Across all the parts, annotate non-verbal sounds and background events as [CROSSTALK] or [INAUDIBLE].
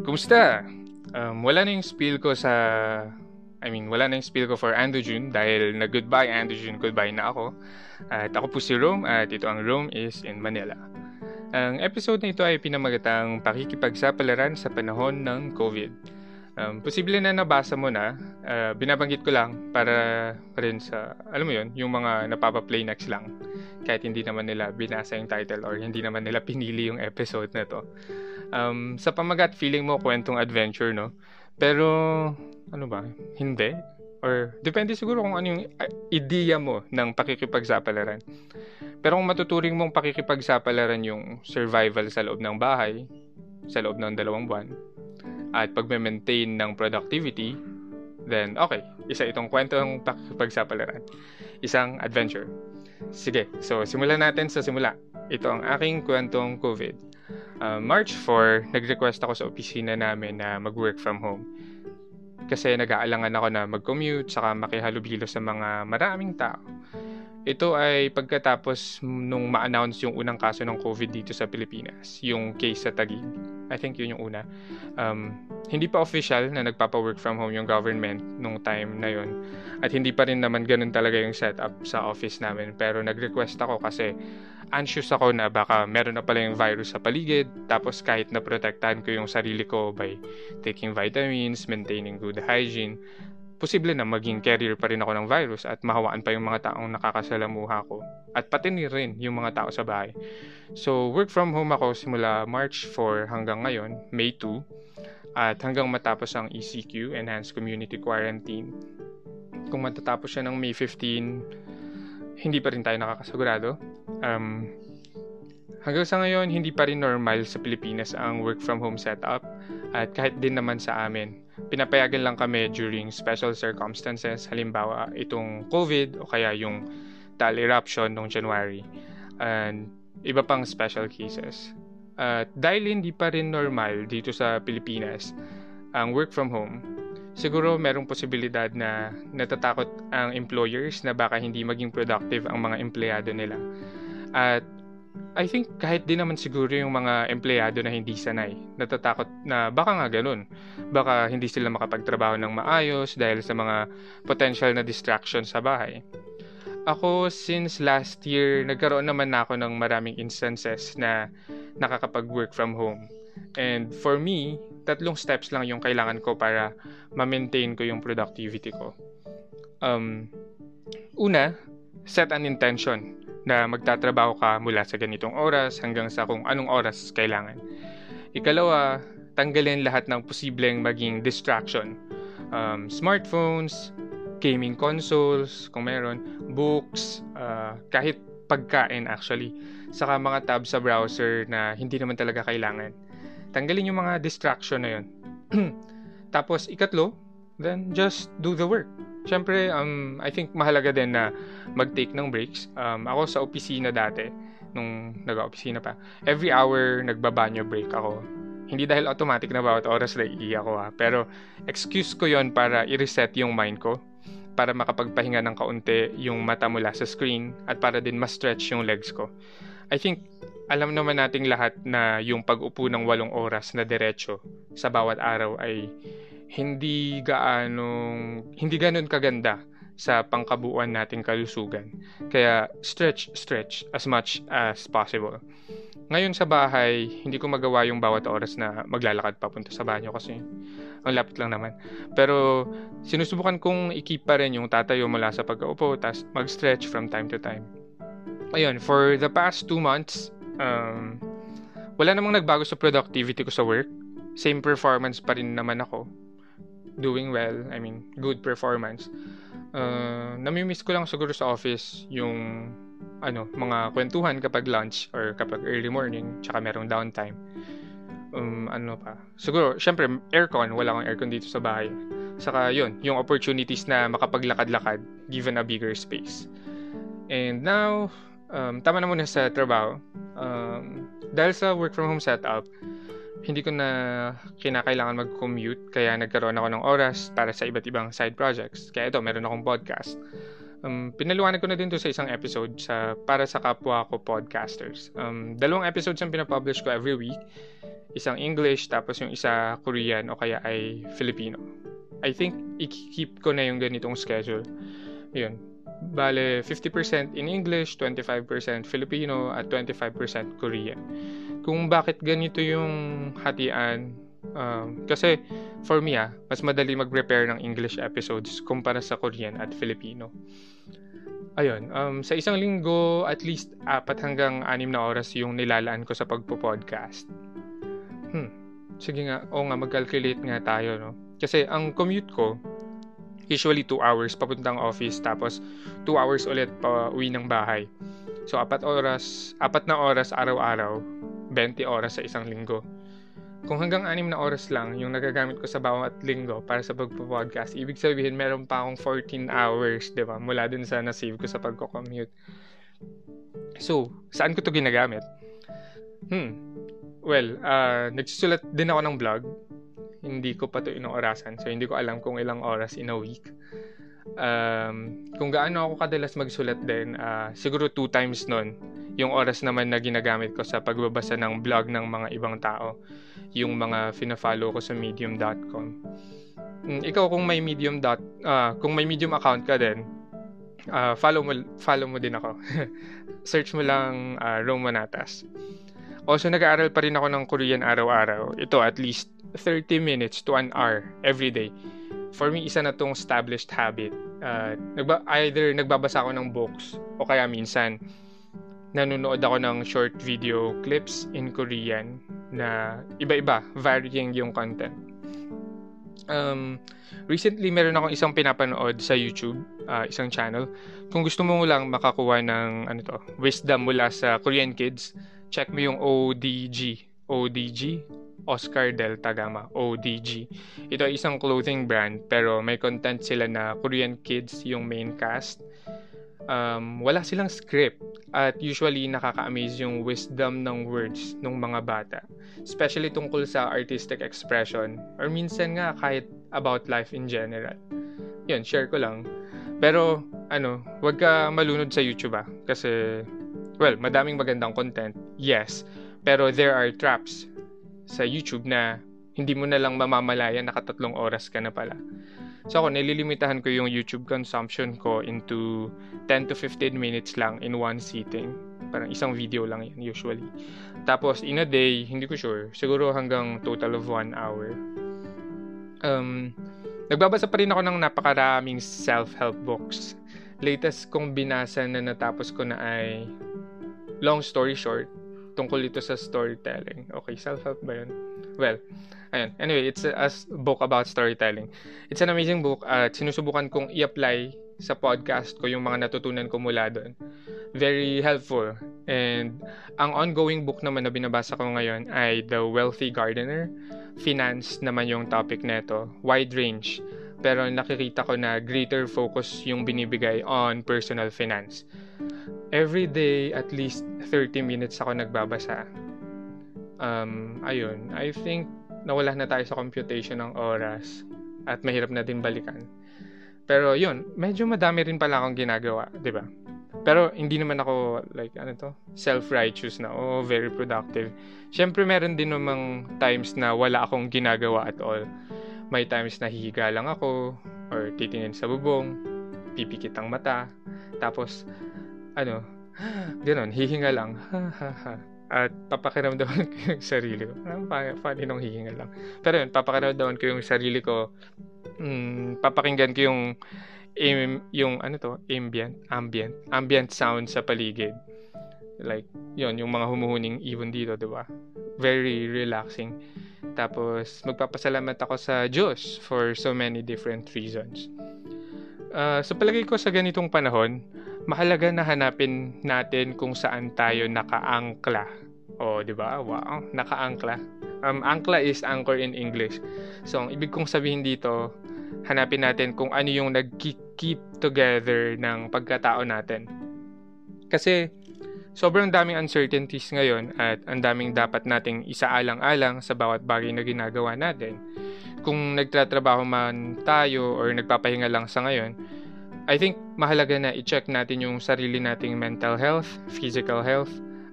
Kumusta? Um, wala na yung spiel ko sa... I mean, wala na yung spiel ko for Ando June dahil na goodbye Ando June, goodbye na ako. At ako po si Rome at ito ang Rome is in Manila. Ang episode na ito ay pinamagatang pakikipagsapalaran sa panahon ng COVID. Um, posible na nabasa mo na, uh, binabanggit ko lang para rin sa, alam mo yon yung mga napapa-play next lang. Kahit hindi naman nila binasa yung title or hindi naman nila pinili yung episode na to. Um, sa pamagat, feeling mo kwentong adventure, no? Pero, ano ba? Hindi? Or, depende siguro kung ano yung idea mo ng pakikipagsapalaran. Pero kung matuturing mong pakikipagsapalaran yung survival sa loob ng bahay, sa loob ng dalawang buwan, at pag-maintain ng productivity, then okay, isa itong kwentong pakikipagsapalaran. Isang adventure. Sige, so simulan natin sa simula. Ito ang aking kwentong COVID. Uh, March 4, nag-request ako sa opisina namin na mag-work from home. Kasi nag-aalangan ako na mag-commute, saka makihalubilo sa mga maraming tao. Ito ay pagkatapos nung ma-announce yung unang kaso ng COVID dito sa Pilipinas, yung case sa Taguig. I think yun yung una. Um, hindi pa official na nagpapa-work from home yung government nung time na yun. At hindi pa rin naman ganun talaga yung setup sa office namin. Pero nag-request ako kasi anxious ako na baka meron na pala yung virus sa paligid. Tapos kahit na protektahan ko yung sarili ko by taking vitamins, maintaining good hygiene, posible na maging carrier pa rin ako ng virus at mahawaan pa yung mga taong nakakasalamuha ko. At pati ni rin yung mga tao sa bahay. So, work from home ako simula March 4 hanggang ngayon, May 2. At hanggang matapos ang ECQ, Enhanced Community Quarantine. Kung matatapos siya ng May 15, hindi pa rin tayo nakakasagurado. Um, hanggang sa ngayon, hindi pa rin normal sa Pilipinas ang work from home setup. At kahit din naman sa amin, pinapayagan lang kami during special circumstances, halimbawa itong COVID o kaya yung tal eruption noong January and iba pang special cases. At dahil hindi pa rin normal dito sa Pilipinas ang work from home, siguro merong posibilidad na natatakot ang employers na baka hindi maging productive ang mga empleyado nila. At I think kahit din naman siguro yung mga empleyado na hindi sanay, natatakot na baka nga ganun. Baka hindi sila makapagtrabaho ng maayos dahil sa mga potential na distraction sa bahay. Ako, since last year, nagkaroon naman na ako ng maraming instances na nakakapag-work from home. And for me, tatlong steps lang yung kailangan ko para ma-maintain ko yung productivity ko. Um, una, set an intention na magtatrabaho ka mula sa ganitong oras hanggang sa kung anong oras kailangan. Ikalawa, tanggalin lahat ng posibleng maging distraction. Um, smartphones, gaming consoles, kung meron, books, uh, kahit pagkain actually, saka mga tabs sa browser na hindi naman talaga kailangan. Tanggalin yung mga distraction na yun. [CLEARS THROAT] Tapos, ikatlo, then just do the work. Siyempre, um, I think mahalaga din na mag-take ng breaks. Um, ako sa opisina dati, nung nag-opisina pa, every hour nagbabanyo break ako. Hindi dahil automatic na bawat oras na iiyak ko ha. Pero excuse ko yon para i-reset yung mind ko. Para makapagpahinga ng kaunti yung mata mula sa screen at para din ma-stretch yung legs ko. I think alam naman nating lahat na yung pag-upo ng walong oras na diretso sa bawat araw ay hindi gaanong hindi ganoon kaganda sa pangkabuuan nating kalusugan. Kaya stretch, stretch as much as possible. Ngayon sa bahay, hindi ko magawa yung bawat oras na maglalakad papunta sa banyo kasi ang lapit lang naman. Pero sinusubukan kong i-keep pa rin yung tatayo mula sa pag-uupo tapos mag-stretch from time to time. Ayun, for the past two months, um, wala namang nagbago sa productivity ko sa work. Same performance pa rin naman ako doing well, I mean, good performance. Uh, namimiss ko lang siguro sa office yung ano, mga kwentuhan kapag lunch or kapag early morning, tsaka merong downtime. Um, ano pa? Siguro, syempre, aircon. Wala kang aircon dito sa bahay. Saka yun, yung opportunities na makapaglakad-lakad given a bigger space. And now, um, tama na muna sa trabaho. Um, dahil sa work from home setup, hindi ko na kinakailangan mag-commute kaya nagkaroon ako ng oras para sa iba't ibang side projects. Kaya ito, meron akong podcast. Um, pinaliwanag ko na din to sa isang episode sa para sa kapwa ko podcasters. Um, dalawang episodes ang pinapublish ko every week. Isang English, tapos yung isa Korean o kaya ay Filipino. I think, i-keep ko na yung ganitong schedule. Yun. Bale, 50% in English, 25% Filipino, at 25% Korean. Kung bakit ganito yung hatian, um, kasi for me ah, mas madali mag-prepare ng English episodes kumpara sa Korean at Filipino. Ayun, um, sa isang linggo, at least apat hanggang anim na oras yung nilalaan ko sa pagpo-podcast. Hmm, sige nga, o nga, mag-calculate nga tayo, no? Kasi ang commute ko, usually 2 hours papuntang office, tapos 2 hours ulit pa uwi ng bahay. So, apat oras, apat na oras araw-araw, 20 oras sa isang linggo. Kung hanggang anim na oras lang yung nagagamit ko sa bawat linggo para sa pagpo-podcast, ibig sabihin meron pa akong 14 hours, di ba? Mula dun sa na-save ko sa pagko-commute. So, saan ko to ginagamit? Hmm. Well, uh, nagsusulat din ako ng blog. Hindi ko pa to inoorasan. So, hindi ko alam kung ilang oras in a week. Um, kung gaano ako kadalas magsulat din, uh, siguro two times nun. Yung oras naman na ginagamit ko sa pagbabasa ng blog ng mga ibang tao yung mga fina-follow ko sa medium.com. Mm, ikaw kung may medium dot uh, kung may medium account ka din, uh, follow mo follow mo din ako. [LAUGHS] Search mo lang uh, Rome Manatas. Also nag-aaral pa rin ako ng Korean araw-araw. Ito at least 30 minutes to an hour every day. For me, isa na tong established habit. Uh, nagba- either nagbabasa ako ng books o kaya minsan nanonood ako ng short video clips in Korean na iba-iba, varying yung content. Um, recently, meron akong isang pinapanood sa YouTube, uh, isang channel. Kung gusto mo lang makakuha ng ano to, wisdom mula sa Korean kids, check mo yung ODG. ODG, Oscar Del Tagama, ODG. Ito ay isang clothing brand pero may content sila na Korean kids yung main cast um, wala silang script at usually nakaka-amaze yung wisdom ng words ng mga bata. Especially tungkol sa artistic expression or minsan nga kahit about life in general. Yun, share ko lang. Pero, ano, wag ka malunod sa YouTube ah. Kasi, well, madaming magandang content. Yes. Pero there are traps sa YouTube na hindi mo na lang mamamalaya nakatatlong oras ka na pala. So ako, nililimitahan ko yung YouTube consumption ko into 10 to 15 minutes lang in one sitting. Parang isang video lang yan usually. Tapos in a day, hindi ko sure, siguro hanggang total of 1 hour. Um, nagbabasa pa rin ako ng napakaraming self-help books. Latest kong binasa na natapos ko na ay long story short, tungkol ito sa storytelling. Okay, self-help ba yun? Well, ayun. Anyway, it's a, a book about storytelling. It's an amazing book at sinusubukan kong i-apply sa podcast ko yung mga natutunan ko mula doon. Very helpful. And ang ongoing book naman na binabasa ko ngayon ay The Wealthy Gardener. Finance naman yung topic neto. Wide range. Pero nakikita ko na greater focus yung binibigay on personal finance. Every day, at least 30 minutes ako nagbabasa. Um, ayun, I think nawala na tayo sa computation ng oras at mahirap na din balikan. Pero yun, medyo madami rin pala akong ginagawa, 'di ba? Pero hindi naman ako like ano to, self-righteous na oh, very productive. Syempre meron din namang times na wala akong ginagawa at all. May times na hihiga lang ako or titingin sa bubong, pipikit ang mata, tapos ano, [GASPS] ganun, hihinga lang. [LAUGHS] At papakiramdaman ko yung sarili ko. Ang funny nung hihinga lang. Pero yun, papakiramdaman ko yung sarili ko. Mm, papakinggan ko yung im, yung ano to, ambient, ambient, ambient sound sa paligid. Like, yun, yung mga humuhuning ibon dito, di ba? Very relaxing. Tapos, magpapasalamat ako sa Diyos for so many different reasons. Uh, sa palagay ko sa ganitong panahon, mahalaga na hanapin natin kung saan tayo nakaangkla. O, oh, di ba? Wow, nakaangkla. Um, angkla is anchor in English. So, ang ibig kong sabihin dito, hanapin natin kung ano yung nag-keep together ng pagkatao natin. Kasi, sobrang daming uncertainties ngayon at ang daming dapat nating isaalang-alang sa bawat bagay na ginagawa natin. Kung nagtatrabaho man tayo or nagpapahinga lang sa ngayon, I think mahalaga na i-check natin yung sarili nating mental health, physical health,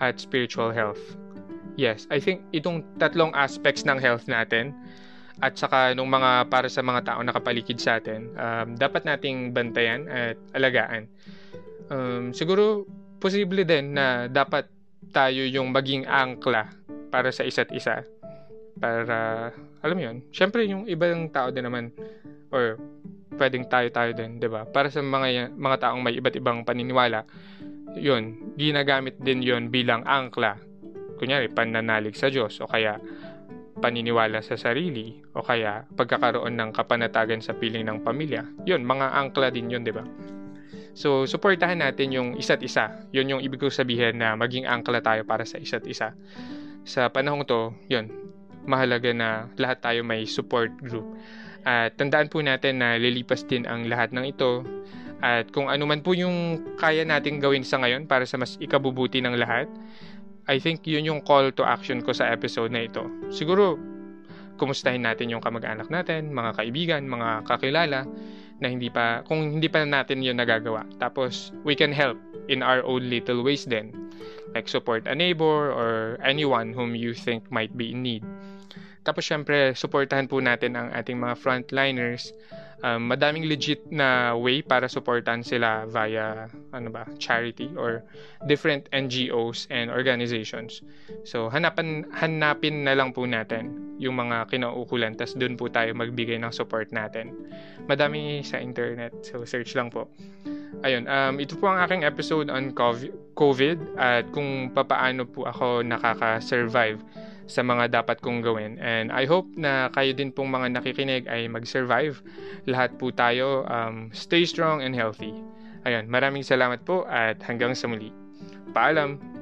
at spiritual health. Yes, I think itong tatlong aspects ng health natin at saka nung mga para sa mga tao nakapaligid sa atin, um, dapat nating bantayan at alagaan. Um, siguro posible din na dapat tayo yung maging angkla para sa isa't isa. Para, alam mo yun, syempre yung ibang tao din naman, or pwedeng tayo-tayo din, 'di ba? Para sa mga mga taong may iba't ibang paniniwala, 'yun, ginagamit din 'yun bilang angkla. Kunyari, pananalig sa Diyos o kaya paniniwala sa sarili o kaya pagkakaroon ng kapanatagan sa piling ng pamilya. 'Yun, mga angkla din 'yun, 'di ba? So, suportahan natin yung isa't isa. 'Yun yung ibig ko sabihin na maging angkla tayo para sa isa't isa. Sa panahong to, 'yun, mahalaga na lahat tayo may support group at tandaan po natin na lilipas din ang lahat ng ito. At kung ano man po yung kaya nating gawin sa ngayon para sa mas ikabubuti ng lahat, I think yun yung call to action ko sa episode na ito. Siguro, kumustahin natin yung kamag-anak natin, mga kaibigan, mga kakilala, na hindi pa, kung hindi pa natin yun nagagawa. Tapos, we can help in our own little ways then. Like support a neighbor or anyone whom you think might be in need. Tapos syempre, supportahan po natin ang ating mga frontliners. Um, madaming legit na way para supportan sila via ano ba, charity or different NGOs and organizations. So hanapan hanapin na lang po natin yung mga kinauukulan tas doon po tayo magbigay ng support natin. Madami sa internet. So search lang po. Ayun, um, ito po ang aking episode on COVID at kung papaano po ako nakaka-survive sa mga dapat kong gawin. And I hope na kayo din pong mga nakikinig ay mag-survive. Lahat po tayo, um, stay strong and healthy. Ayun, maraming salamat po at hanggang sa muli. Paalam!